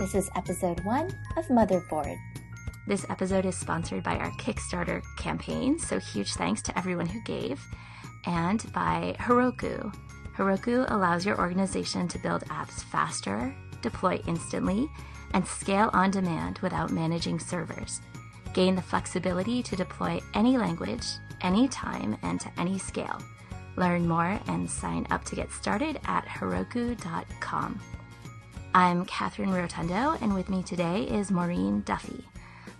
This is episode one of Motherboard. This episode is sponsored by our Kickstarter campaign, so huge thanks to everyone who gave, and by Heroku. Heroku allows your organization to build apps faster, deploy instantly, and scale on demand without managing servers. Gain the flexibility to deploy any language, anytime, and to any scale. Learn more and sign up to get started at Heroku.com. I'm Catherine Rotundo, and with me today is Maureen Duffy.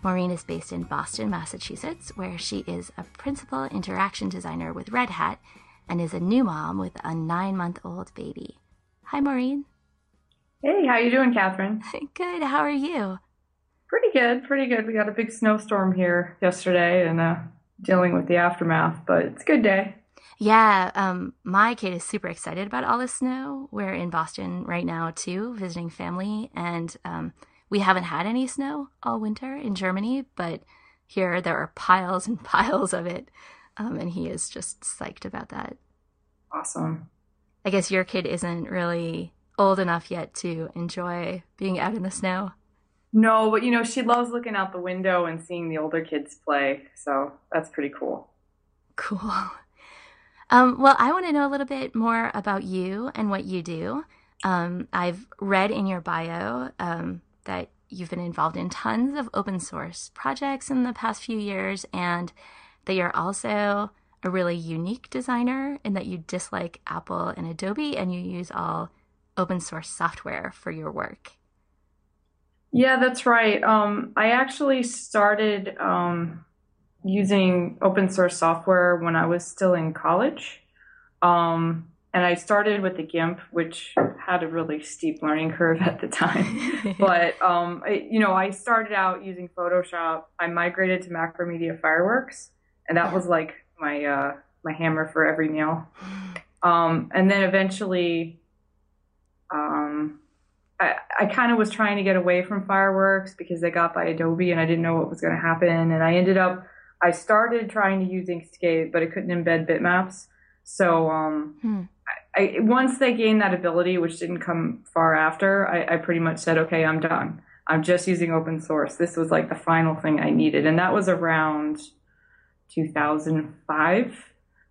Maureen is based in Boston, Massachusetts, where she is a principal interaction designer with Red Hat and is a new mom with a nine month old baby. Hi, Maureen. Hey, how you doing, Catherine? Good. How are you? Pretty good, pretty good. We got a big snowstorm here yesterday and uh, dealing with the aftermath, but it's a good day. Yeah, um, my kid is super excited about all the snow. We're in Boston right now too, visiting family, and um, we haven't had any snow all winter in Germany, but here there are piles and piles of it, um, and he is just psyched about that. Awesome. I guess your kid isn't really old enough yet to enjoy being out in the snow. No, but you know, she loves looking out the window and seeing the older kids play, so that's pretty cool. Cool. Um, well, I want to know a little bit more about you and what you do. Um, I've read in your bio um, that you've been involved in tons of open source projects in the past few years, and that you're also a really unique designer in that you dislike Apple and Adobe and you use all open source software for your work. Yeah, that's right. Um, I actually started um, using open source software when I was still in college. Um, and I started with the GIMP, which had a really steep learning curve at the time. but um, I, you know, I started out using Photoshop. I migrated to Macromedia Fireworks, and that was like my uh, my hammer for every meal. Um, and then eventually, um, I, I kind of was trying to get away from Fireworks because they got by Adobe, and I didn't know what was going to happen. And I ended up, I started trying to use Inkscape, but I couldn't embed bitmaps. So um, hmm. I, I, once they gained that ability, which didn't come far after, I, I pretty much said, okay, I'm done. I'm just using open source. This was like the final thing I needed, and that was around 2005.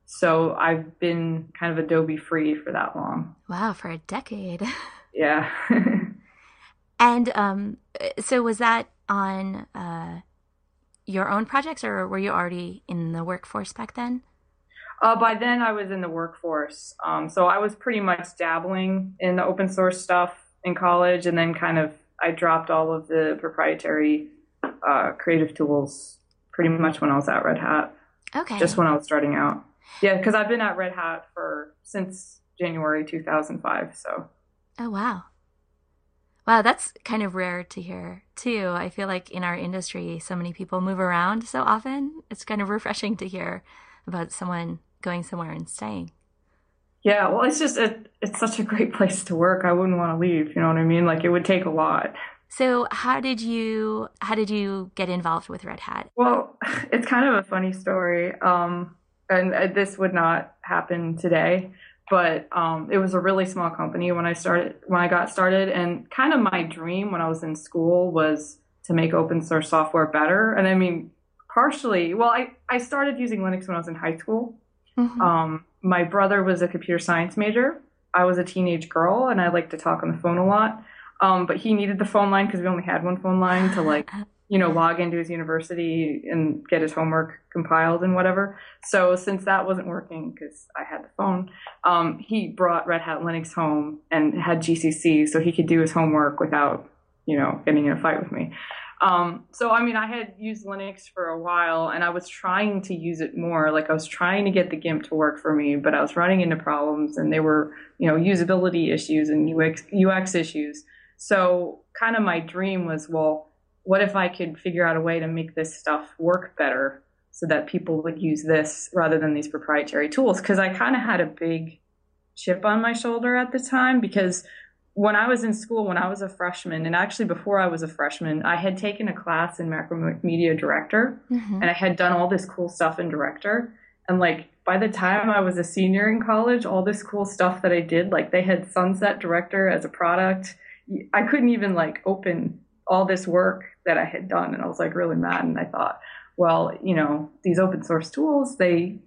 So I've been kind of Adobe free for that long. Wow, for a decade. Yeah. and um, so was that on uh, your own projects, or were you already in the workforce back then? Uh, by then, I was in the workforce. Um, so I was pretty much dabbling in the open source stuff in college, and then kind of I dropped all of the proprietary uh, creative tools pretty much when I was at Red Hat. Okay. Just when I was starting out. Yeah, because I've been at Red Hat for since January 2005. So. Oh wow. Wow, that's kind of rare to hear too. I feel like in our industry, so many people move around so often. It's kind of refreshing to hear about someone going somewhere and staying. Yeah, well, it's just it, it's such a great place to work. I wouldn't want to leave. You know what I mean? Like it would take a lot. So, how did you how did you get involved with Red Hat? Well, it's kind of a funny story, um, and uh, this would not happen today. But um, it was a really small company when I started when I got started, and kind of my dream when I was in school was to make open source software better. And I mean, partially, well, I I started using Linux when I was in high school Mm-hmm. Um, my brother was a computer science major. I was a teenage girl, and I liked to talk on the phone a lot. Um, but he needed the phone line because we only had one phone line to like, you know, log into his university and get his homework compiled and whatever. So since that wasn't working because I had the phone, um, he brought Red Hat Linux home and had GCC so he could do his homework without, you know, getting in a fight with me. Um, so, I mean, I had used Linux for a while and I was trying to use it more. Like, I was trying to get the GIMP to work for me, but I was running into problems and they were, you know, usability issues and UX, UX issues. So, kind of my dream was, well, what if I could figure out a way to make this stuff work better so that people would use this rather than these proprietary tools? Because I kind of had a big chip on my shoulder at the time because when I was in school, when I was a freshman, and actually before I was a freshman, I had taken a class in Macromedia Director, mm-hmm. and I had done all this cool stuff in Director. And like by the time I was a senior in college, all this cool stuff that I did, like they had Sunset Director as a product. I couldn't even like open all this work that I had done. And I was like really mad. And I thought, well, you know, these open source tools, they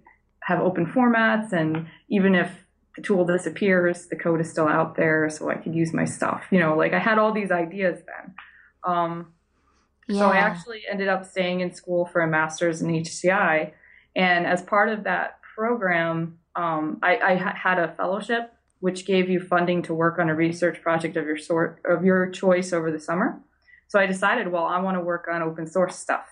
have open formats. And even if the tool disappears, the code is still out there. So I could use my stuff. You know, like I had all these ideas then. Um, yeah. So I actually ended up staying in school for a master's in HCI. And as part of that program, um, I, I had a fellowship which gave you funding to work on a research project of your sort of your choice over the summer. So I decided, well, I want to work on open source stuff.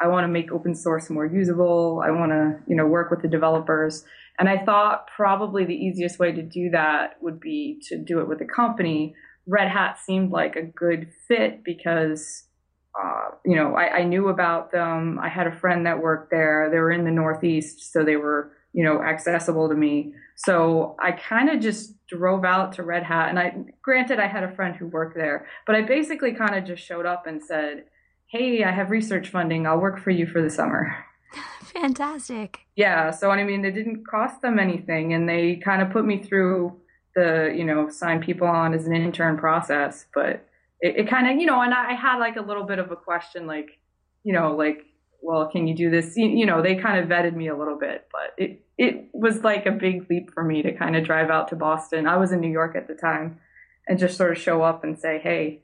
I want to make open source more usable. I want to, you know, work with the developers. And I thought probably the easiest way to do that would be to do it with a company. Red Hat seemed like a good fit because, uh, you know, I, I knew about them. I had a friend that worked there. They were in the Northeast, so they were, you know, accessible to me. So I kind of just drove out to Red Hat. And I, granted, I had a friend who worked there, but I basically kind of just showed up and said, Hey, I have research funding. I'll work for you for the summer. Fantastic. Yeah. So, I mean, it didn't cost them anything. And they kind of put me through the, you know, sign people on as an intern process. But it, it kind of, you know, and I had like a little bit of a question, like, you know, like, well, can you do this? You, you know, they kind of vetted me a little bit, but it, it was like a big leap for me to kind of drive out to Boston. I was in New York at the time and just sort of show up and say, hey.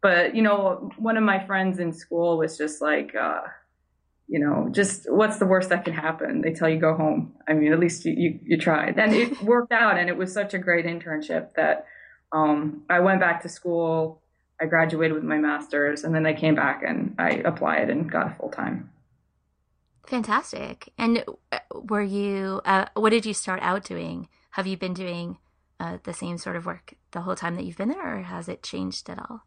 But, you know, one of my friends in school was just like, uh, you know, just what's the worst that can happen? They tell you go home. I mean, at least you, you, you tried. And it worked out. And it was such a great internship that um, I went back to school. I graduated with my master's and then I came back and I applied and got a full time. Fantastic. And uh, were you, uh, what did you start out doing? Have you been doing uh, the same sort of work the whole time that you've been there, or has it changed at all?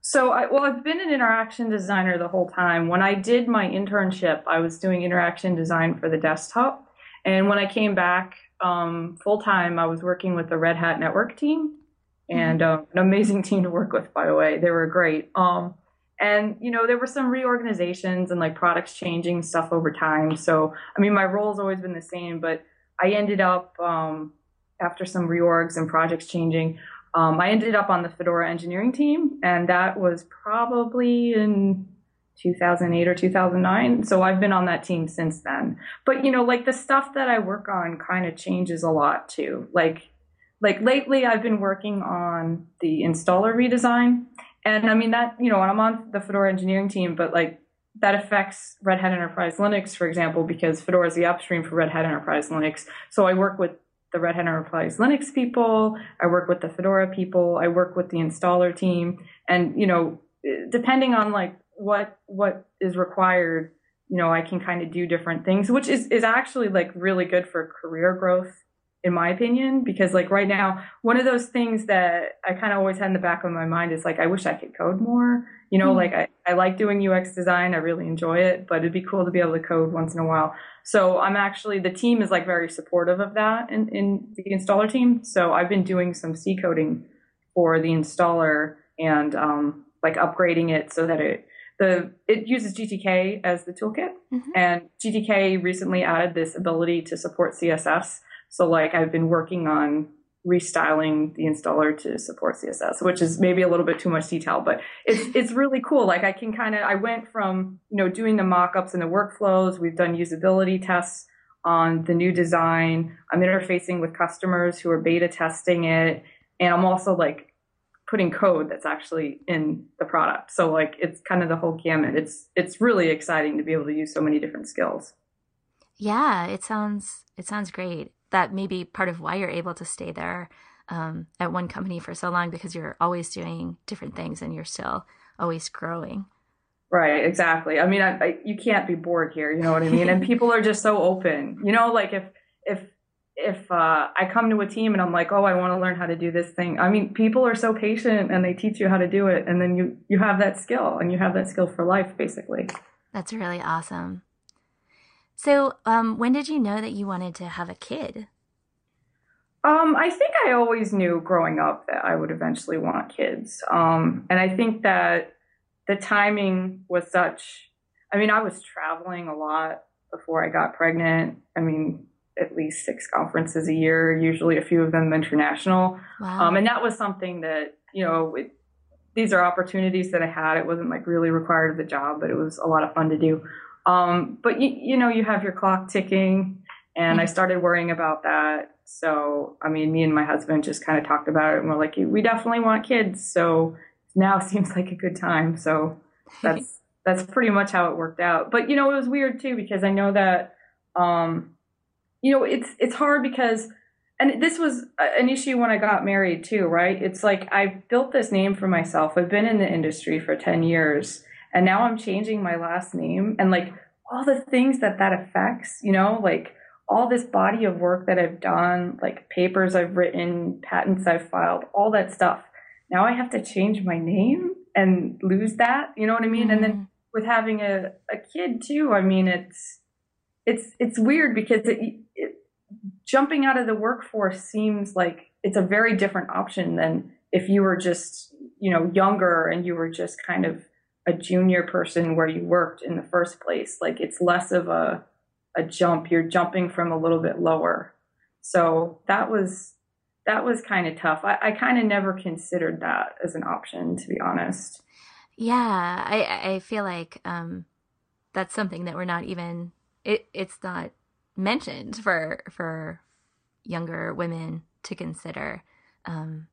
So, I, well, I've been an interaction designer the whole time. When I did my internship, I was doing interaction design for the desktop. And when I came back um, full time, I was working with the Red Hat network team and mm-hmm. uh, an amazing team to work with, by the way. They were great. Um, and, you know, there were some reorganizations and like products changing stuff over time. So, I mean, my role's always been the same, but I ended up, um, after some reorgs and projects changing, um, I ended up on the Fedora engineering team, and that was probably in 2008 or 2009. So I've been on that team since then. But you know, like the stuff that I work on kind of changes a lot too. Like, like lately, I've been working on the installer redesign, and I mean that, you know, I'm on the Fedora engineering team, but like that affects Red Hat Enterprise Linux, for example, because Fedora is the upstream for Red Hat Enterprise Linux. So I work with the Red Hat Enterprise Linux people, I work with the Fedora people, I work with the installer team, and you know, depending on like what what is required, you know, I can kind of do different things, which is is actually like really good for career growth in my opinion, because like right now, one of those things that I kind of always had in the back of my mind is like, I wish I could code more. You know, mm-hmm. like I, I like doing UX design. I really enjoy it, but it'd be cool to be able to code once in a while. So I'm actually, the team is like very supportive of that in, in the installer team. So I've been doing some C coding for the installer and, um, like upgrading it so that it, the, it uses GTK as the toolkit mm-hmm. and GTK recently added this ability to support CSS. So like I've been working on restyling the installer to support CSS, which is maybe a little bit too much detail, but it's it's really cool. Like I can kind of I went from you know doing the mock-ups and the workflows. We've done usability tests on the new design. I'm interfacing with customers who are beta testing it, and I'm also like putting code that's actually in the product. So like it's kind of the whole gamut. It's it's really exciting to be able to use so many different skills. Yeah, it sounds it sounds great that may be part of why you're able to stay there um, at one company for so long because you're always doing different things and you're still always growing. Right, exactly. I mean, I, I, you can't be bored here. You know what I mean? and people are just so open. You know, like if if if uh, I come to a team and I'm like, oh, I want to learn how to do this thing. I mean, people are so patient and they teach you how to do it, and then you you have that skill and you have that skill for life, basically. That's really awesome. So, um, when did you know that you wanted to have a kid? Um, I think I always knew growing up that I would eventually want kids. Um, and I think that the timing was such, I mean, I was traveling a lot before I got pregnant. I mean, at least six conferences a year, usually a few of them international. Wow. Um, and that was something that, you know, it, these are opportunities that I had. It wasn't like really required of the job, but it was a lot of fun to do. Um, but you, you know, you have your clock ticking, and I mm-hmm. started worrying about that. So, I mean, me and my husband just kind of talked about it, and we're like, we definitely want kids. So now seems like a good time. So that's that's pretty much how it worked out. But you know, it was weird too because I know that, um, you know, it's it's hard because and this was an issue when I got married too, right? It's like I built this name for myself. I've been in the industry for 10 years and now I'm changing my last name and like all the things that that affects, you know, like all this body of work that I've done, like papers I've written, patents I've filed, all that stuff. Now I have to change my name and lose that, you know what I mean? Mm-hmm. And then mm-hmm. with having a, a kid too, I mean, it's, it's, it's weird because it, it jumping out of the workforce seems like it's a very different option than if you were just, you know, younger and you were just kind of a junior person where you worked in the first place. Like it's less of a a jump. You're jumping from a little bit lower. So that was that was kind of tough. I, I kind of never considered that as an option, to be honest. Yeah, I I feel like um, that's something that we're not even. It it's not mentioned for for younger women to consider. Um,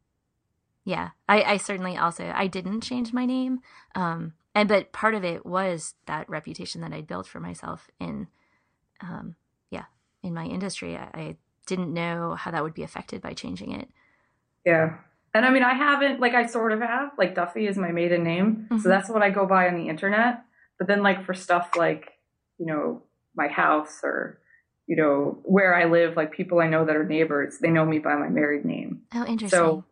yeah, I, I certainly also I didn't change my name, um, and but part of it was that reputation that I'd built for myself in, um, yeah, in my industry. I, I didn't know how that would be affected by changing it. Yeah, and I mean I haven't like I sort of have like Duffy is my maiden name, mm-hmm. so that's what I go by on the internet. But then like for stuff like you know my house or you know, where I live, like people I know that are neighbors, they know me by my married name. Oh, interesting. So,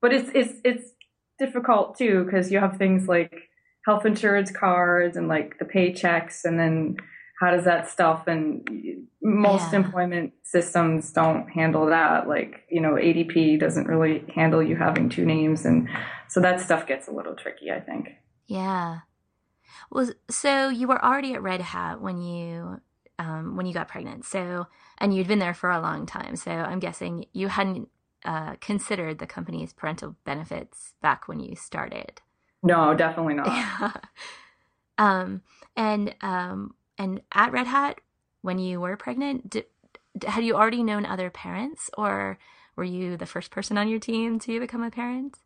but it's it's it's difficult too because you have things like health insurance cards and like the paychecks, and then how does that stuff and most yeah. employment systems don't handle that. Like you know, ADP doesn't really handle you having two names, and so that stuff gets a little tricky. I think. Yeah. Well, so you were already at Red Hat when you um, when you got pregnant. So, and you'd been there for a long time. So I'm guessing you hadn't uh, considered the company's parental benefits back when you started. No, definitely not. um, and um, and at Red Hat, when you were pregnant, did, had you already known other parents, or were you the first person on your team to become a parent?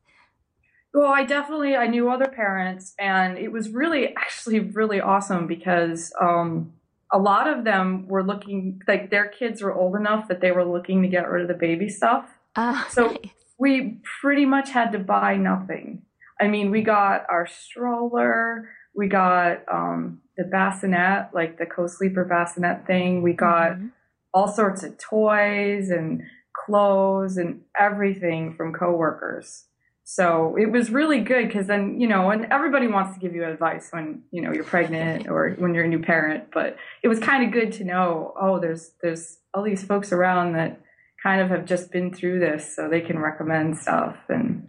Well, I definitely I knew other parents, and it was really actually really awesome because um, a lot of them were looking like their kids were old enough that they were looking to get rid of the baby stuff. Uh, so nice. we pretty much had to buy nothing. I mean, we got our stroller, we got um, the bassinet, like the co-sleeper bassinet thing. We got mm-hmm. all sorts of toys and clothes and everything from coworkers. So it was really good because then, you know, and everybody wants to give you advice when, you know, you're pregnant or when you're a new parent, but it was kind of good to know, oh, there's, there's all these folks around that kind of have just been through this so they can recommend stuff. And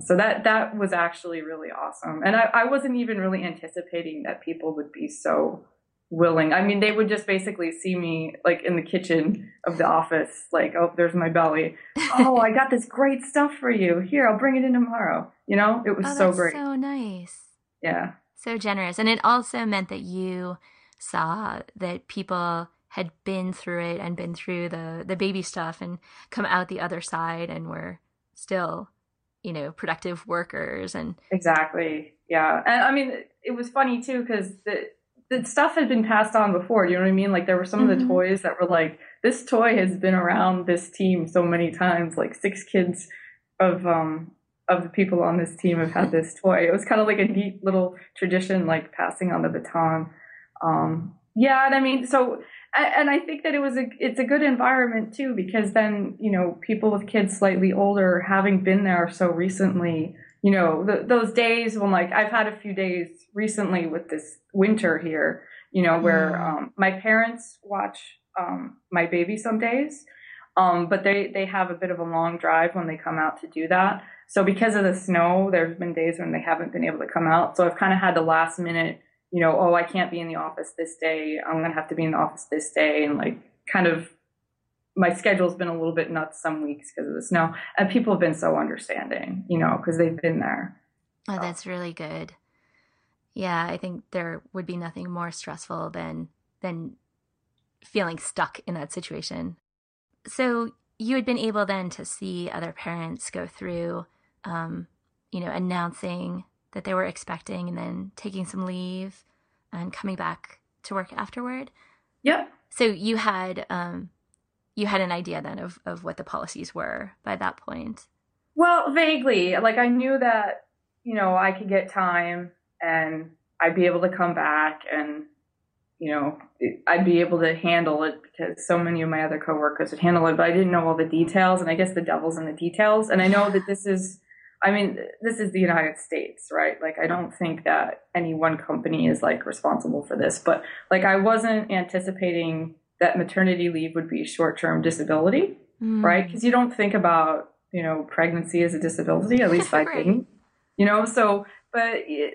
so that, that was actually really awesome. And I, I wasn't even really anticipating that people would be so willing. I mean, they would just basically see me like in the kitchen of the office, like, oh, there's my belly. oh, I got this great stuff for you. Here, I'll bring it in tomorrow. You know, it was oh, so great. So nice. Yeah. So generous. And it also meant that you saw that people had been through it and been through the the baby stuff and come out the other side and were still you know productive workers and exactly yeah and i mean it was funny too because the the stuff had been passed on before. You know what I mean? Like there were some mm-hmm. of the mm-hmm. toys that were like, this toy has been around this team so many times. Like six kids of um of the people on this team have had this toy. It was kind of like a neat little tradition, like passing on the baton. Um, yeah, and I mean, so and I think that it was a it's a good environment too because then you know people with kids slightly older having been there so recently you know, the, those days when like I've had a few days recently with this winter here, you know, where mm. um, my parents watch um, my baby some days, um, but they they have a bit of a long drive when they come out to do that. So because of the snow, there's been days when they haven't been able to come out. So I've kind of had the last minute, you know, oh I can't be in the office this day. I'm gonna have to be in the office this day, and like kind of my schedule's been a little bit nuts some weeks because of the snow, and people have been so understanding, you know, because they've been there. Oh, that's really good. Yeah, I think there would be nothing more stressful than than feeling stuck in that situation. So you had been able then to see other parents go through, um, you know, announcing that they were expecting and then taking some leave and coming back to work afterward. Yep. So you had um, you had an idea then of of what the policies were by that point. Well, vaguely. Like I knew that you know I could get time and I'd be able to come back and you know I'd be able to handle it because so many of my other coworkers would handle it, but I didn't know all the details. And I guess the devil's in the details. And I know that this is I mean, this is the United States, right? Like, I don't think that any one company is like responsible for this, but like, I wasn't anticipating that maternity leave would be short term disability, mm. right? Because you don't think about, you know, pregnancy as a disability, at least I didn't, you know? So, but,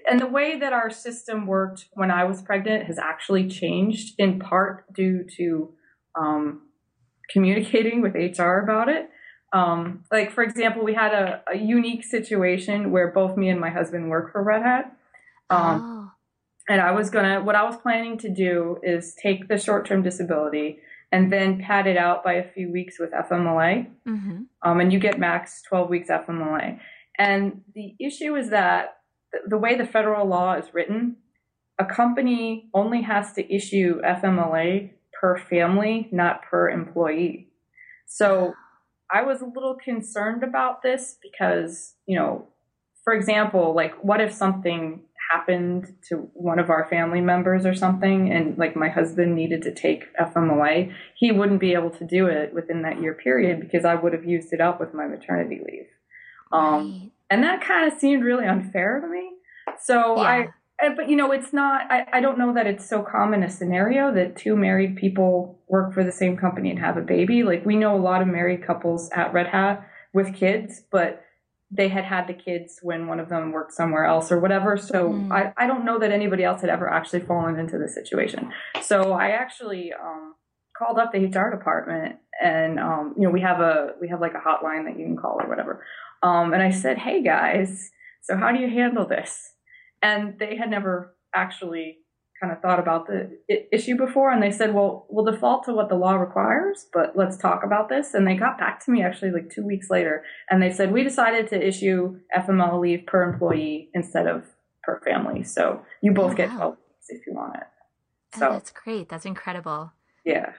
and the way that our system worked when I was pregnant has actually changed in part due to um, communicating with HR about it. Um, like for example, we had a, a, unique situation where both me and my husband work for Red Hat. Um, oh. And I was gonna, what I was planning to do is take the short-term disability and then pad it out by a few weeks with FMLA. Mm-hmm. Um, and you get max 12 weeks FMLA. And the issue is that the way the federal law is written, a company only has to issue FMLA per family, not per employee. So I was a little concerned about this because, you know, for example, like what if something happened to one of our family members or something and like my husband needed to take FMLA, he wouldn't be able to do it within that year period because I would have used it up with my maternity leave. Um, right. and that kind of seemed really unfair to me. So yeah. I but you know, it's not, I, I don't know that it's so common a scenario that two married people work for the same company and have a baby. Like we know a lot of married couples at Red Hat with kids, but they had had the kids when one of them worked somewhere else or whatever. So mm. I, I don't know that anybody else had ever actually fallen into this situation. So I actually, um, called up the HR department and, um, you know, we have a, we have like a hotline that you can call or whatever. Um, and I said, Hey guys, so how do you handle this? And they had never actually kind of thought about the issue before. And they said well we'll default to what the law requires but let's talk about this. And they got back to me actually like two weeks later. And they said we decided to issue fml leave per employee instead of per family. So you both oh, get 12 weeks if you want it. Oh, so oh, that's great. That's incredible. Yeah.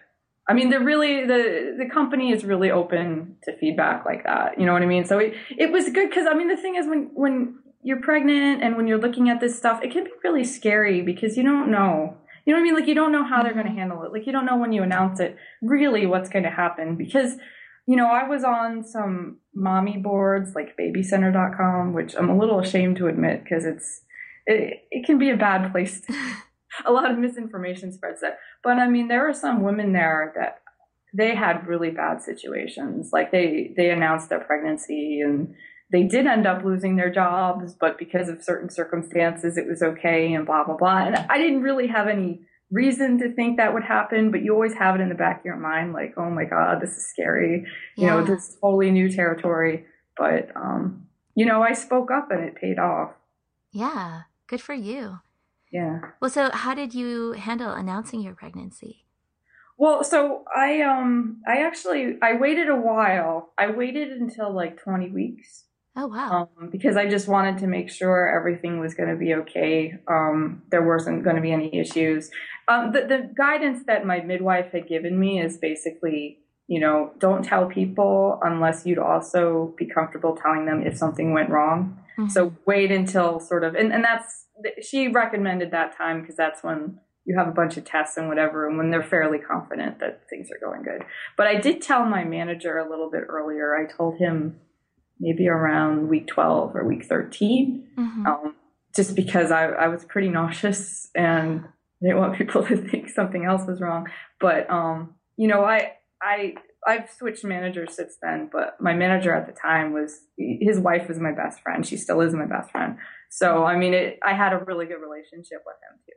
I mean, they're really the the company is really open to feedback like that. You know what I mean? So it it was good because I mean the thing is when when you're pregnant and when you're looking at this stuff, it can be really scary because you don't know. You know what I mean? Like you don't know how they're going to mm-hmm. handle it. Like you don't know when you announce it really what's going to happen because you know, I was on some mommy boards like babycenter.com, which I'm a little ashamed to admit because it's it, it can be a bad place. To, a lot of misinformation spreads there. But I mean, there are some women there that they had really bad situations. Like they they announced their pregnancy and they did end up losing their jobs, but because of certain circumstances, it was okay and blah, blah, blah. And I didn't really have any reason to think that would happen, but you always have it in the back of your mind, like, oh my God, this is scary. You know, this is totally new territory. But, um, you know, I spoke up and it paid off. Yeah. Good for you. Yeah. Well, so how did you handle announcing your pregnancy? Well, so I um I actually I waited a while. I waited until like 20 weeks Oh wow! Um, because I just wanted to make sure everything was going to be okay. Um, there wasn't going to be any issues. Um, the, the guidance that my midwife had given me is basically, you know, don't tell people unless you'd also be comfortable telling them if something went wrong. Mm-hmm. So wait until sort of, and, and that's she recommended that time because that's when you have a bunch of tests and whatever, and when they're fairly confident that things are going good. But I did tell my manager a little bit earlier. I told him maybe around week 12 or week 13, mm-hmm. um, just because I, I, was pretty nauseous and I didn't want people to think something else was wrong. But, um, you know, I, I, I've switched managers since then, but my manager at the time was his wife was my best friend. She still is my best friend. So, I mean, it, I had a really good relationship with him too.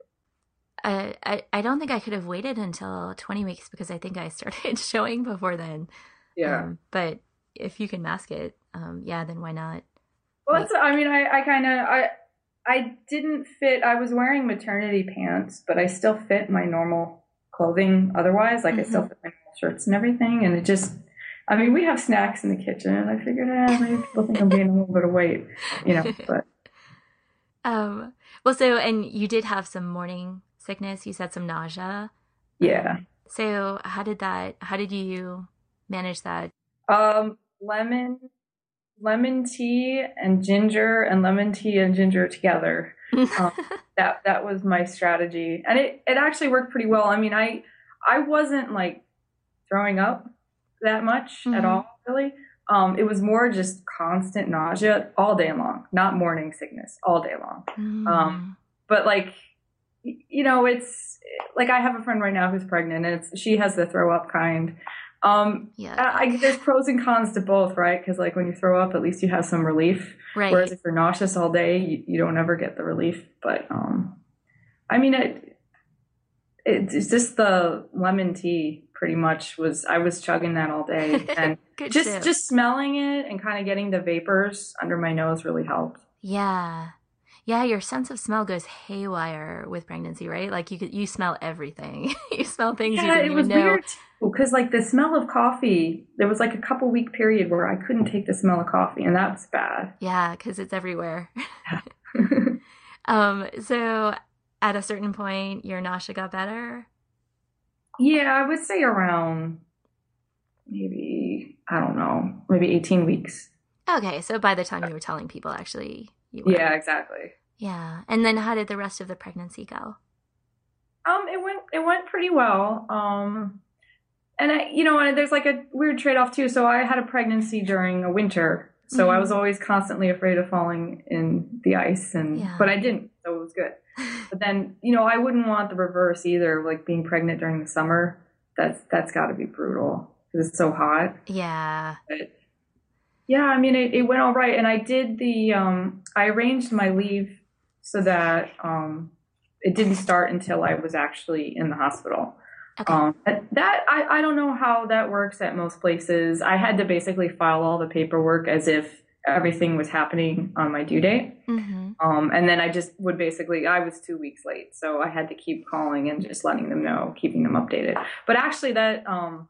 Uh, I, I don't think I could have waited until 20 weeks because I think I started showing before then. Yeah. Um, but if you can mask it, um, yeah, then why not? Well, that's, I mean, I, I kind of, I, I didn't fit. I was wearing maternity pants, but I still fit my normal clothing. Otherwise, like mm-hmm. I still mm-hmm. fit my normal shirts and everything, and it just. I mean, we have snacks in the kitchen, and I figured, eh, maybe people think I'm gaining a little bit of weight, you know. But um, well, so and you did have some morning sickness. You said some nausea. Yeah. So how did that? How did you manage that? Um, lemon, lemon tea and ginger, and lemon tea and ginger together. um, that that was my strategy, and it it actually worked pretty well. I mean, I I wasn't like throwing up that much mm-hmm. at all, really. Um, it was more just constant nausea all day long, not morning sickness all day long. Mm. Um, but like, you know, it's like I have a friend right now who's pregnant, and it's she has the throw up kind. Um, yeah, I, I, there's pros and cons to both, right? Because like when you throw up, at least you have some relief. Right. Whereas if you're nauseous all day, you, you don't ever get the relief. But um, I mean, it, it's just the lemon tea pretty much was I was chugging that all day and just tip. just smelling it and kind of getting the vapors under my nose really helped. Yeah. Yeah, your sense of smell goes haywire with pregnancy, right? Like you could, you smell everything. you smell things yeah, you didn't it was even know. Because like the smell of coffee, there was like a couple week period where I couldn't take the smell of coffee, and that's bad. Yeah, because it's everywhere. um. So at a certain point, your nausea got better. Yeah, I would say around maybe I don't know, maybe eighteen weeks. Okay, so by the time you were telling people, actually, you. Yeah, exactly. Yeah, and then how did the rest of the pregnancy go? Um, it went it went pretty well. Um, and I, you know, there's like a weird trade off too. So I had a pregnancy during a winter, so mm-hmm. I was always constantly afraid of falling in the ice, and yeah. but I didn't, so it was good. but then, you know, I wouldn't want the reverse either, like being pregnant during the summer. That's that's got to be brutal because it's so hot. Yeah. But yeah, I mean, it, it went all right, and I did the um, I arranged my leave so that um, it didn't start until I was actually in the hospital. Okay. Um, that I, I don't know how that works at most places. I had to basically file all the paperwork as if everything was happening on my due date. Mm-hmm. Um, and then I just would basically, I was two weeks late. So I had to keep calling and just letting them know, keeping them updated. But actually, that um,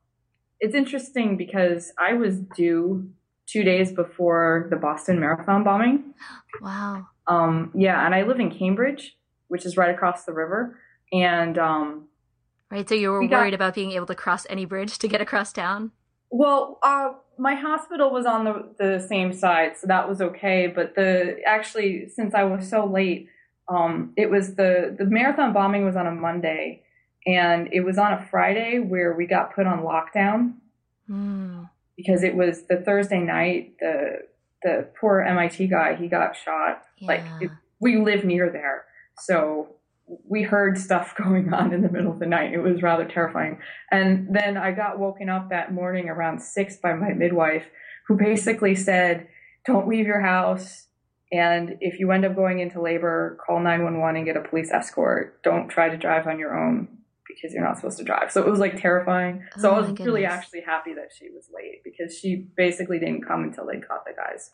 it's interesting because I was due two days before the Boston Marathon bombing. Wow. Um, yeah. And I live in Cambridge, which is right across the river. And um, Right. So you were we worried got, about being able to cross any bridge to get across town? Well, uh, my hospital was on the, the same side, so that was okay. But the actually, since I was so late, um, it was the, the marathon bombing was on a Monday and it was on a Friday where we got put on lockdown mm. because it was the Thursday night. The, the poor MIT guy, he got shot. Yeah. Like it, we live near there. So we heard stuff going on in the middle of the night. It was rather terrifying. And then I got woken up that morning around six by my midwife, who basically said, Don't leave your house. And if you end up going into labor, call 911 and get a police escort. Don't try to drive on your own because you're not supposed to drive. So it was like terrifying. So oh I was goodness. really actually happy that she was late because she basically didn't come until they caught the guys.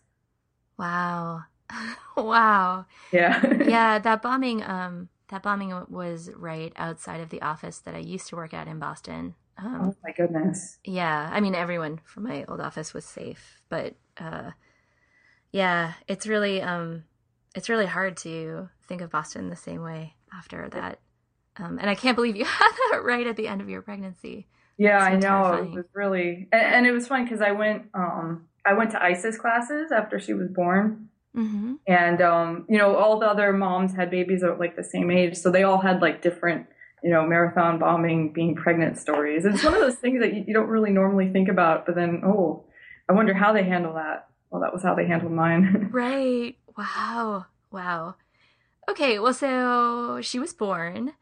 Wow. wow. Yeah. yeah, that bombing um that bombing was right outside of the office that I used to work at in Boston. Um, oh my goodness. Yeah, I mean everyone from my old office was safe, but uh, yeah, it's really um, it's really hard to think of Boston the same way after that. Um, and I can't believe you had that right at the end of your pregnancy. Yeah, so I know terrifying. it was really, and, and it was fun because I went um, I went to ISIS classes after she was born Mm-hmm. And, um, you know, all the other moms had babies at like the same age. So they all had like different, you know, marathon bombing, being pregnant stories. It's one of those things that you, you don't really normally think about, but then, oh, I wonder how they handle that. Well, that was how they handled mine. right. Wow. Wow. Okay. Well, so she was born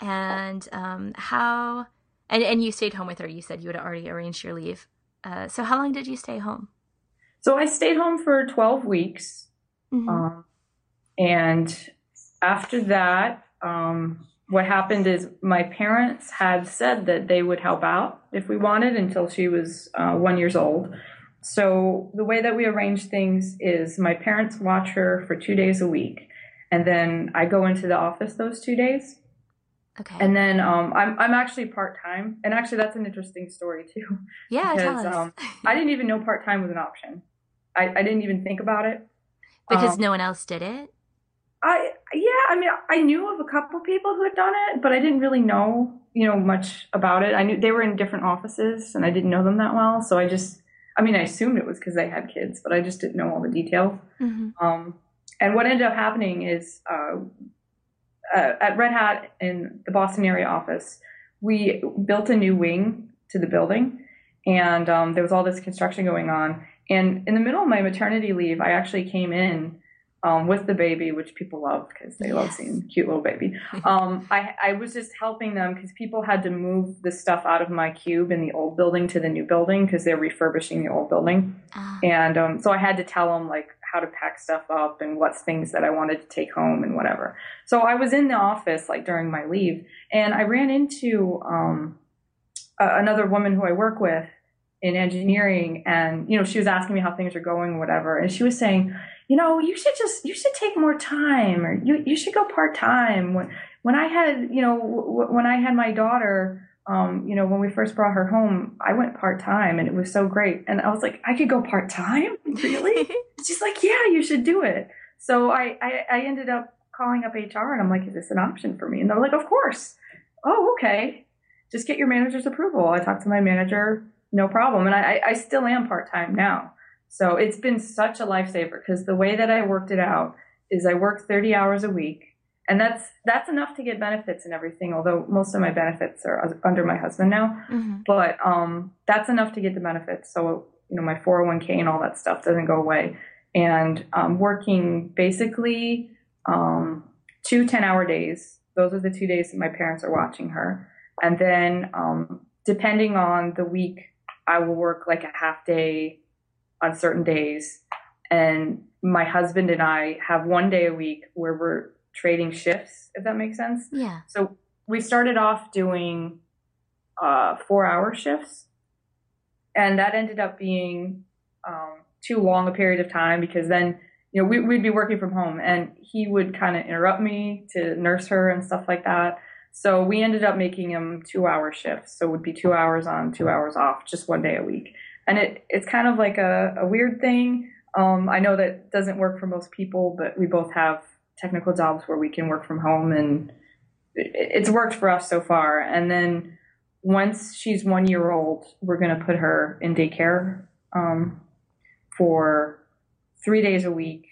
and, um, how, and, and you stayed home with her. You said you had already arranged your leave. Uh, so how long did you stay home? So I stayed home for 12 weeks. Mm-hmm. Um, and after that, um, what happened is my parents had said that they would help out if we wanted until she was uh, one years old. so the way that we arrange things is my parents watch her for two days a week, and then I go into the office those two days. Okay. And then um, I'm I'm actually part time, and actually that's an interesting story too. yeah, tell because us. um, I didn't even know part time was an option. I, I didn't even think about it. because um, no one else did it. I yeah, I mean I knew of a couple people who had done it, but I didn't really know you know much about it. I knew they were in different offices, and I didn't know them that well, so I just I mean I assumed it was because they had kids, but I just didn't know all the details. hmm Um, and what ended up happening is uh, uh, at Red Hat in the Boston area office, we built a new wing to the building, and um, there was all this construction going on. And in the middle of my maternity leave, I actually came in um, with the baby, which people love because they love seeing cute little baby. Um, I, I was just helping them because people had to move the stuff out of my cube in the old building to the new building because they're refurbishing the old building. Ah, And um, so I had to tell them like how to pack stuff up and what's things that I wanted to take home and whatever. So I was in the office like during my leave, and I ran into um, a- another woman who I work with in engineering, and you know she was asking me how things are going, whatever, and she was saying, you know, you should just you should take more time, or you you should go part time. When when I had you know w- when I had my daughter um, you know, when we first brought her home, I went part time and it was so great. And I was like, I could go part time? Really? She's like, yeah, you should do it. So I, I, I ended up calling up HR and I'm like, is this an option for me? And they're like, of course. Oh, okay. Just get your manager's approval. I talked to my manager, no problem. And I, I- still am part time now. So it's been such a lifesaver because the way that I worked it out is I work 30 hours a week and that's that's enough to get benefits and everything although most of my benefits are under my husband now. Mhm. but um, that's enough to get the benefits. So you know my 401k and all that stuff doesn't go away. And um, working basically um, two 10 hour days. Those are the two days that my parents are watching her. And then um, depending on the week i will work like a half day on certain days. And my husband and i have one day a week where we're trading shifts if that makes sense Yeah. so we started off doing uh, four hour shifts, and that ended up being um, too long a period of time because then you know we, we'd be working from home and he would kind of interrupt me to nurse her and stuff like that. So we ended up making him two hour shifts. So it would be two hours on, two hours off, just one day a week. And it, it's kind of like a, a weird thing. Um, I know that doesn't work for most people, but we both have technical jobs where we can work from home and it's worked for us so far. And then once she's one year old, we're going to put her in daycare um, for three days a week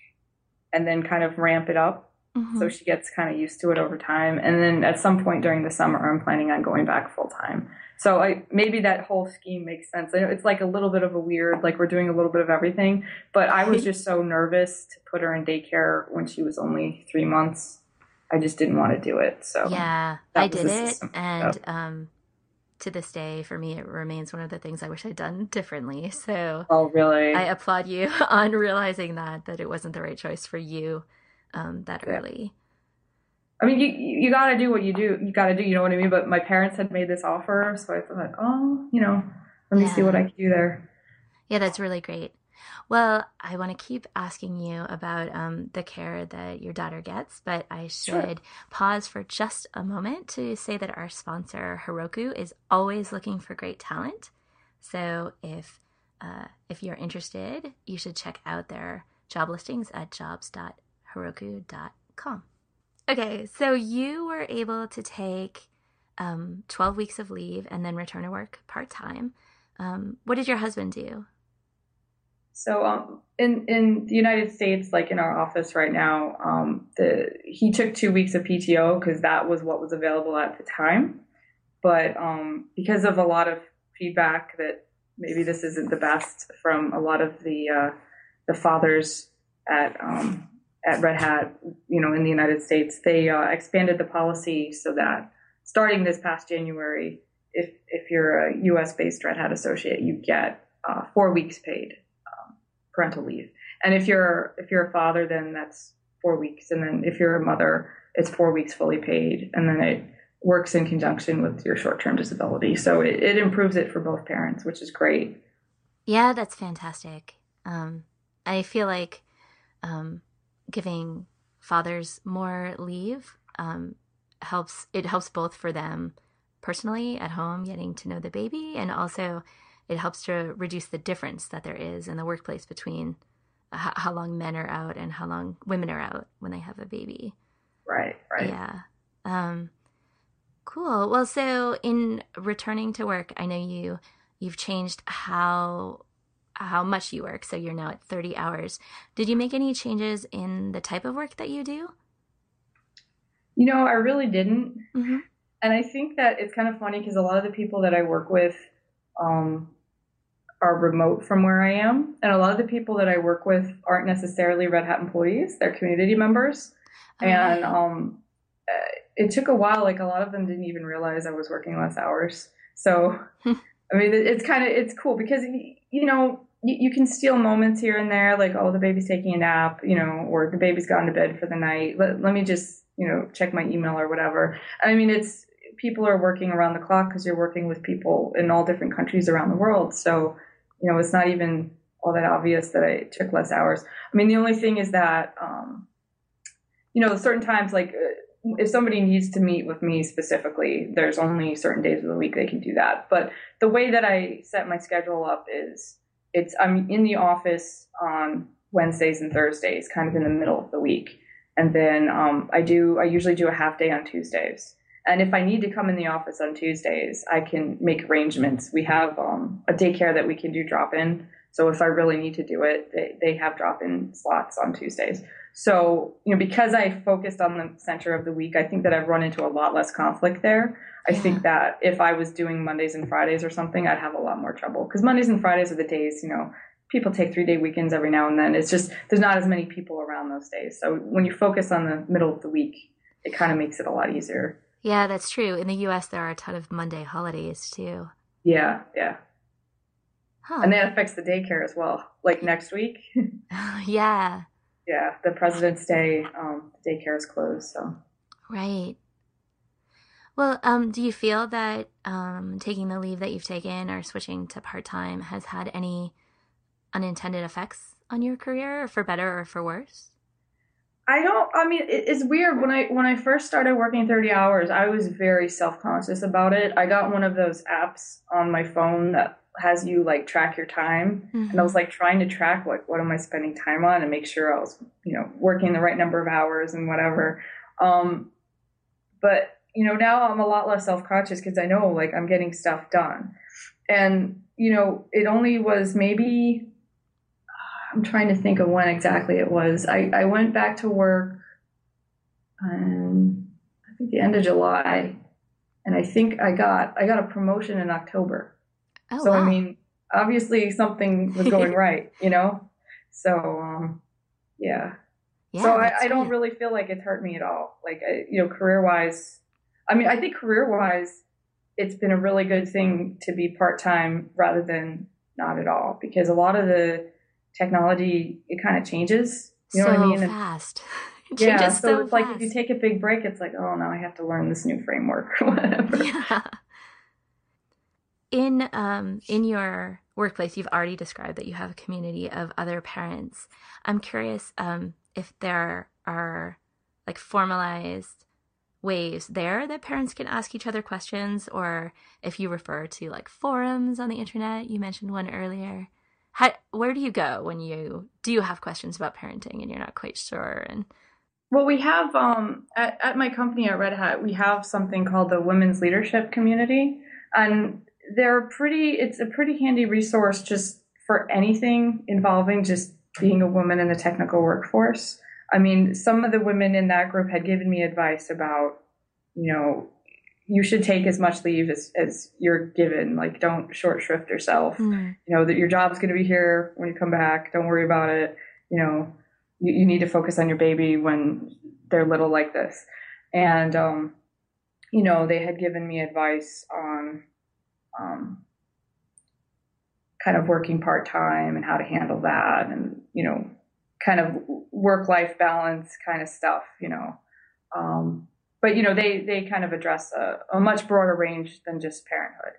and then kind of ramp it up Mhm. so she gets kind of used to it over time. And then at some point during the summer, I'm planning on going back full time. So I maybe that whole scheme makes sense. I know it's like a little bit of a weird, like we're doing a little bit of everything. But I was just so nervous to put her in daycare when she was only three months. I just didn't want to do it. So yeah, I did it, and um, to this day, for me, it remains one of the things I wish I'd done differently. So oh really? I applaud you on realizing that that it wasn't the right choice for you um, that Yeah. early. I mean, you you got to do what you do. You got to do. You know what I mean? But my parents had made this offer, so I thought, oh, you know, let me see what I can do there. Yeah, that's really great. Well, I want to keep asking you about um, the care that your daughter gets, but I Sure. should pause for just a moment to say that our sponsor Heroku is always looking for great talent. So if uh, if you're interested, you should check out their job listings at jobs.heroku.com. Okay, so you were able to take um, 12 weeks of leave and then return to work part time. Um, what did your husband do? So um, in in the United States, like in our office right now, um, the he took two weeks of PTO because that was what was available at the time. But um, because of a lot of feedback that maybe this isn't the best from a lot of the uh, the fathers at um, at Red Hat, you know, in the United States, they uh, expanded the policy so that starting this past January, if if you're a U.S. based Red Hat associate, you get uh, four weeks paid parental leave. And if you're if you're a father, then that's four weeks. And then if you're a mother, it's four weeks fully paid. And then it works in conjunction with your short term disability. So it, it improves it for both parents, which is great. Yeah, that's fantastic. Um, I feel like um, giving fathers more leave um, helps. It helps both for them personally at home, getting to know the baby, and also it helps to reduce the difference that there is in the workplace between h- how long men are out and how long women are out when they have a baby. Right. Right. Yeah. Um, cool. Well, so in returning to work, I know you you've changed how how much you work. So you're now at 30 hours. Did you make any changes in the type of work that you do? You know, I really didn't. Mm-hmm. And I think that it's kind of funny because a lot of the people that I work with um, are remote from where I am. And a lot of the people that I work with aren't necessarily Red Hat employees, they're community members. Okay. And um, it took a while. Like a lot of them didn't even realize I was working less hours. So, I mean, it's kind of, it's cool because, you know, you, can steal moments here and there, like, oh, the baby's taking a nap, you know, or the baby's gone to bed for the night. Let, let me just, you know, check my email or whatever. I mean, it's, people are working around the clock because you're working with people in all different countries around the world. So, you know, it's not even all that obvious that I took less hours. I mean, the only thing is that, um, you know, certain times, like, if somebody needs to meet with me specifically, there's only certain days of the week they can do that. But the way that I set my schedule up is it's I'm in the office on Wednesdays and Thursdays, kind of in the middle of the week, and then um, I do I usually do a half day on Tuesdays. And if I need to come in the office on Tuesdays, I can make arrangements. We have um, a daycare that we can do drop in. So if I really need to do it, they, they have drop in slots on Tuesdays. So, you know, because I focused on the center of the week, I think that I've run into a lot less conflict there. I yeah. think that if I was doing Mondays and Fridays or something, I'd have a lot more trouble because Mondays and Fridays are the days, you know, people take three day weekends every now and then. It's just, there's not as many people around those days. So when you focus on the middle of the week, it kind of makes it a lot easier. Yeah, that's true. In the US, there are a ton of Monday holidays too. Yeah, yeah. Huh. And that affects the daycare as well. Like next week. yeah. Yeah, the President's Day, um, the daycare is closed. So. Right. Well, um, do you feel that um, taking the leave that you've taken or switching to part time has had any unintended effects on your career, for better or for worse? I don't. I mean, it's weird when I when I first started working thirty hours. I was very self conscious about it. I got one of those apps on my phone that has you like track your time, mm-hmm. and I was like trying to track like what am I spending time on and make sure I was you know working the right number of hours and whatever. Um, but you know now I'm a lot less self conscious because I know like I'm getting stuff done, and you know it only was maybe I'm trying to think of when exactly it was. I, I went back to work um, I think the end of July, and I think I got I got a promotion in October. Oh, so wow. I mean, obviously something was going right, you know. So um, yeah. yeah. so I, I, don't really feel like it's hurt me at all. Like I, you know, career wise, I mean, I think career wise, it's been a really good thing to be part time rather than not at all because a lot of the technology it kind of changes. You know so what I mean? Fast. yeah, so, so it's fast. like if you take a big break, it's like, oh, now I have to learn this new framework or whatever. Yeah. In um in your workplace, you've already described that you have a community of other parents. I'm curious um if there are like formalized ways there that parents can ask each other questions or if you refer to like forums on the internet you mentioned one earlier. How, where do you go when you do you have questions about parenting and you're not quite sure? And well we have um at, at my company at red hat we have something called the women's leadership community. And they're pretty it's a pretty handy resource just for anything involving just being a woman in the technical workforce i mean some of the women in that group had given me advice about you know you should take as much leave as, as you're given. Like, don't short shrift yourself. Mm. You know, that your job's going to be here when you come back. Don't worry about it. You know, you, you, need to focus on your baby when they're little like this. And, um, you know, they had given me advice on, um, kind of working part time and how to handle that and, you know, kind of work life balance kind of stuff, you know. Um, but you know they they kind of address a, a much broader range than just parenthood.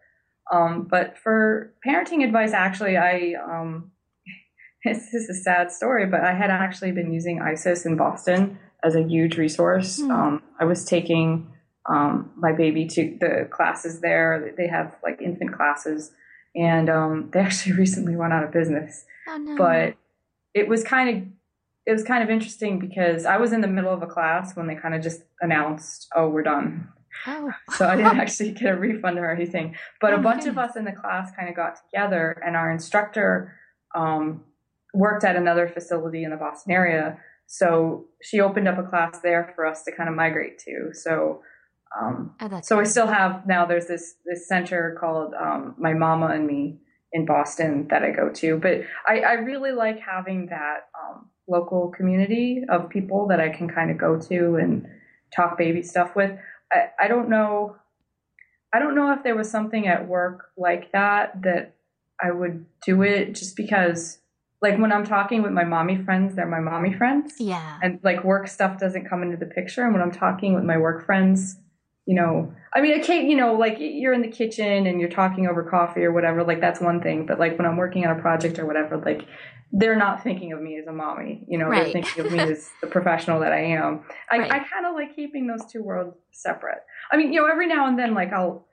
Um, but for parenting advice, actually, I um, this is a sad story, but I had actually been using ISIS in Boston as a huge resource. Mm. Um, I was taking um, my baby to the classes there. They have like infant classes, and um, they actually recently went out of business. Oh, no. But it was kind of it was kind of interesting because I was in the middle of a class when they kind of just announced, "Oh, we're done." Oh. so I didn't actually get a refund or anything. But oh, a bunch of us in the class kind of got together, and our instructor um, worked at another facility in the Boston area. So she opened up a class there for us to kind of migrate to. So, um, oh, so I still have now. There's this this center called um, My Mama and Me in Boston that I go to. But I, I really like having that um, local community of people that I can kind of go to and talk baby stuff with. I, I don't know. I don't know if there was something at work like that that I would do it just because like when I'm talking with my mommy friends, they're my mommy friends. Yeah. And like work stuff doesn't come into the picture. And when I'm talking with my work friends, you know, I mean, can't, you know, like you're in the kitchen and you're talking over coffee or whatever, like that's one thing. But like when I'm working on a project or whatever, like they're not thinking of me as a mommy, you know, right. they're thinking of me as the professional that I am. I, right. I kind of like keeping those two worlds separate. I mean, you know, every now and then, like I'll,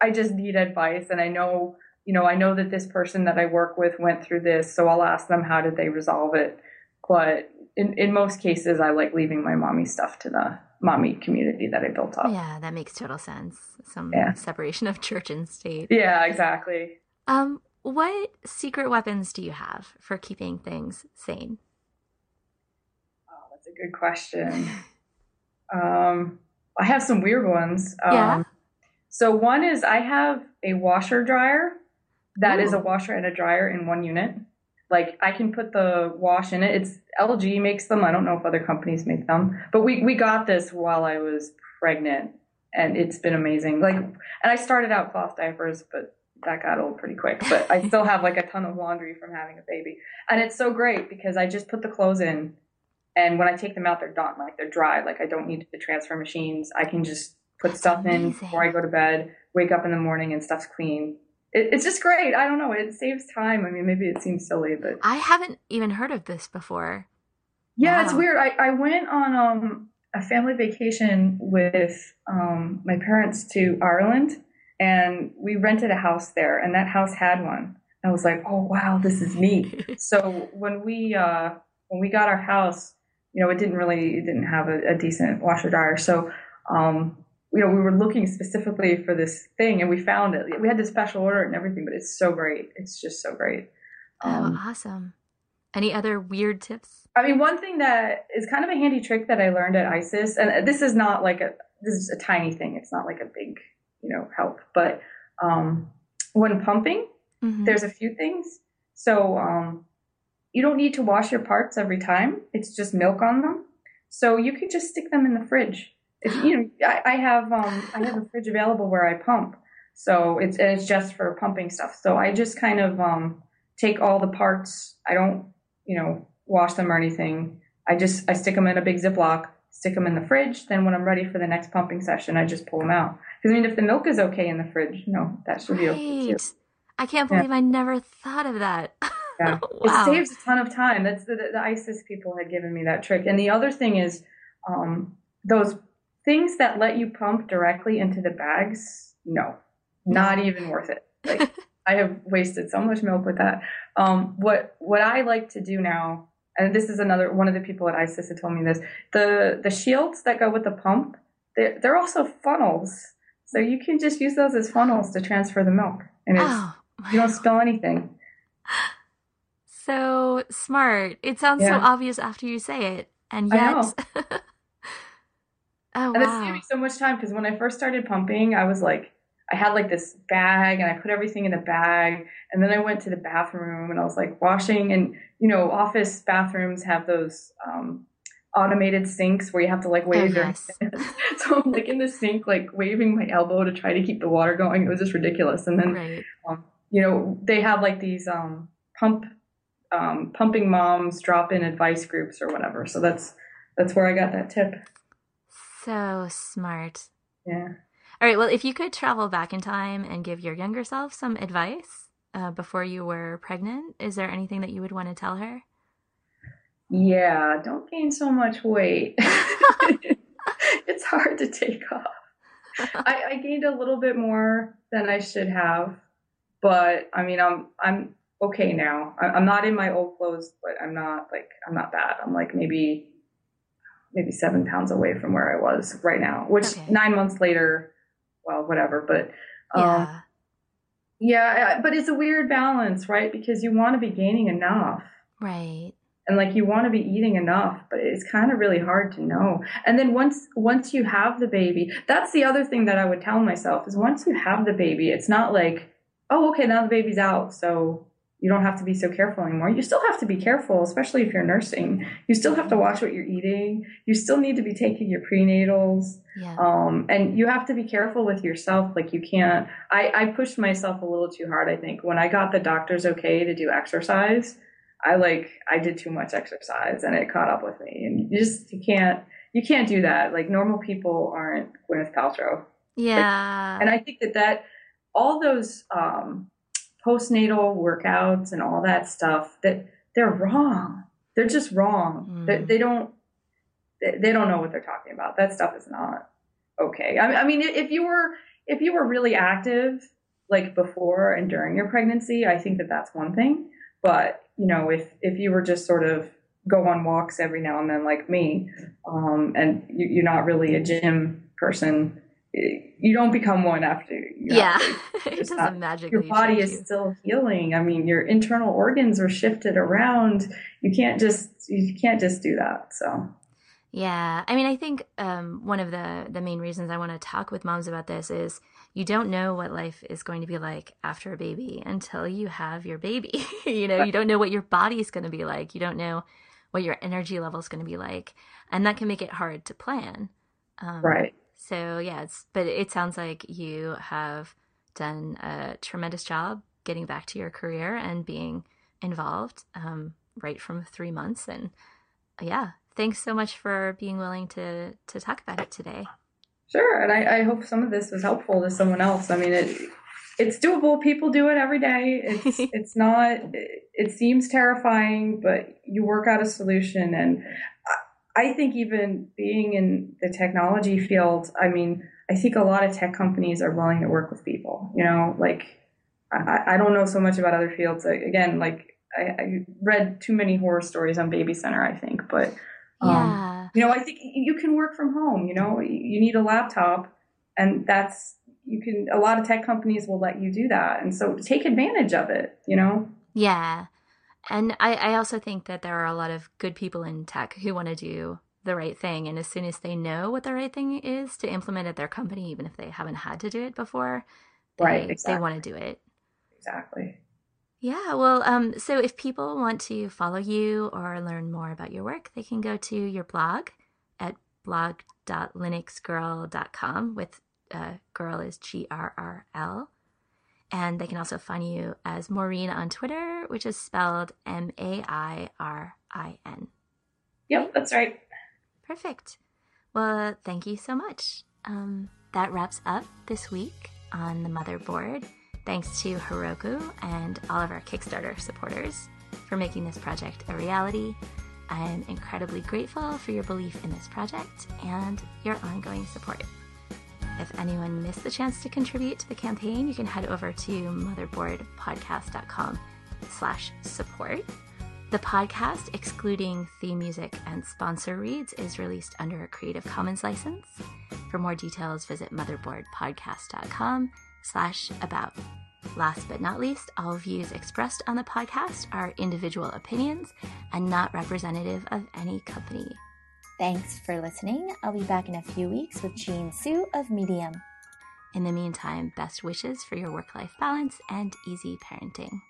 I just need advice and I know, you know, I know that this person that I work with went through this, so I'll ask them how did they resolve it. But in, in most cases, I like leaving my mommy stuff to the mommy community that I built up. Yeah, that makes total sense. Some yeah. separation of church and state. Yeah, exactly. Um, what secret weapons do you have for keeping things sane? Oh, that's a good question. um, I have some weird ones. Um, yeah. So one is I have a washer dryer that Ooh. is a washer and a dryer in one unit. Like I can put the wash in it. It's LG makes them. I don't know if other companies make them, but we we got this while I was pregnant, and it's been amazing. Like, and I started out cloth diapers, but that got old pretty quick. But I still have like a ton of laundry from having a baby, and it's so great because I just put the clothes in, and when I take them out, they're done. Like they're dry. Like I don't need the transfer machines. I can just put stuff in before I go to bed. Wake up in the morning and stuff's clean it, it's just great. I don't know. It saves time. I mean, maybe it seems silly, but I haven't even heard of this before. Yeah, wow. it's weird. I, I went on um, a family vacation with um, my parents to Ireland, and we rented a house there, and that house had one. I was like, oh wow, this is neat. so when we uh, when we got our house, you know, it didn't really it didn't have a, a decent washer dryer, so um, you know, we were looking specifically for this thing and we found it. We had to special order and everything, but it's so great. It's just so great. Oh, um, oh, awesome. Any other weird tips? I mean, one thing that is kind of a handy trick that I learned at ISIS, and this is not like a, this is a tiny thing. It's not like a big, you know, help, but, um, when pumping, mm-hmm. there's a few things. So, um, you don't need to wash your parts every time. It's just milk on them. So you could just stick them in the fridge if, you know, I, I have um, I have a fridge available where I pump, so it's it's just for pumping stuff. So I just kind of um, take all the parts. I don't, you know, wash them or anything. I just I stick them in a big Ziploc, stick them in the fridge. Then when I'm ready for the next pumping session, I just pull them out. Because I mean, if the milk is okay in the fridge, you know, that should be okay too. I can't believe yeah. I never thought of that. yeah, wow. it saves a ton of time. That's the, the, the ISIS people had given me that trick. And the other thing is, um, those things that let you pump directly into the bags, no, not even worth it. Like I have wasted so much milk with that. Um, what what I like to do now, and this is another one of the people at ISIS had told me this. The the shields that go with the pump, they're, they're also funnels, so you can just use those as funnels to transfer the milk, and it's oh, you don't spill anything. So smart. It sounds yeah. so obvious after you say it, and yet. Oh, and wow. it saved me so much time because when I first started pumping, I was like, I had like this bag and I put everything in the bag. And then I went to the bathroom and I was like washing. And, you know, office bathrooms have those um, automated sinks where you have to like wave oh, yes. so I'm like in the sink, like waving my elbow to try to keep the water going. It was just ridiculous. And then, right. um, you know, they have like these um, pump, um, pumping moms drop in advice groups or whatever. So that's, that's where I got that tip. So smart. Yeah. All right. Well, if you could travel back in time and give your younger self some advice uh, before you were pregnant, is there anything that you would want to tell her? Yeah, don't gain so much weight. it's hard to take off. I, I gained a little bit more than I should have, but I mean, I'm I'm okay now. I'm not in my old clothes, but I'm not like I'm not bad. I'm like maybe maybe seven pounds away from where I was right now, which okay. nine months later, well, whatever. But um, yeah. yeah, but it's a weird balance, right? Because you want to be gaining enough, right? And like you want to be eating enough, but it's kind of really hard to know. And then once once you have the baby, that's the other thing that I would tell myself is once you have the baby, it's not like, oh, okay, now the baby's out, so you don't have to be so careful anymore. You still have to be careful, especially if you're nursing. You still have to watch what you're eating. You still need to be taking your prenatals. Yeah. Um, and you have to be careful with yourself. Like you can't, I, I pushed myself a little too hard, I think. When I got the doctor's okay to do exercise, I like, I did too much exercise and it caught up with me. And you just, you can't, you can't do that. Like normal people aren't Gwyneth Paltrow. Yeah. Like, and I think that that, all those, um, postnatal workouts and all that stuff that they're wrong. They're just wrong. Mm. They, they, don't they, don't know what they're talking about. That stuff is not okay. I, I mean, if you were if you were really active like before and during your pregnancy, I think that that's one thing. But you know, if if you were just sort of go on walks every now and then like me, um, and you, are not really a gym person, you don't become one after. You yeah, it doesn't not, magically. Your body is you. still healing. I mean, your internal organs are shifted around. You can't just you can't just do that. So. Yeah, I mean, I think um, one of the the main reasons I want to talk with moms about this is you don't know what life is going to be like after a baby until you have your baby. you know, you don't know what your body is going to be like. You don't know what your energy level is going to be like, and that can make it hard to plan. Um, right. So yeah, it's but it sounds like you have done a tremendous job getting back to your career and being involved um, right from three months. And yeah, thanks so much for being willing to to talk about it today. Sure, and I, I hope some of this was helpful to someone else. I mean, it it's doable. People do it every day. It's it's not. It seems terrifying, but you work out a solution. And I think even being in the technology field, I mean, I think a lot of tech companies are willing to work with people. You know, like I, I don't know so much about other fields. Again, like I, I, read too many horror stories on Baby Center, I think, but um, yeah. you know, I think you can work from home. You know, you need a laptop, and that's you can. A lot of tech companies will let you do that, and so take advantage of it. You know. Yeah. And I, I also think that there are a lot of good people in tech who want to do the right thing. And as soon as they know what the right thing is to implement at their company, even if they haven't had to do it before, they, right, exactly. they want to do it. Exactly. Yeah, well, um, so if people want to follow you or learn more about your work, they can go to your blog at blog.linuxgrrl.com with uh, girl is G R R L. And they can also find you as Mairin on Twitter, which is spelled M A I R I N. Yep, that's right. Perfect. Well, thank you so much. Um, that wraps up this week on the motherboard. Thanks to Heroku and all of our Kickstarter supporters for making this project a reality. I am incredibly grateful for your belief in this project and your ongoing support. If anyone missed the chance to contribute to the campaign, you can head over to motherboardpodcast.com slash support. The podcast, excluding theme music and sponsor reads, is released under a Creative Commons license. For more details, visit motherboardpodcast.com slash about. Last but not least, all views expressed on the podcast are individual opinions and not representative of any company. Thanks for listening. I'll be back in a few weeks with Jean Hsu of Medium. In the meantime, best wishes for your work life balance and easy parenting.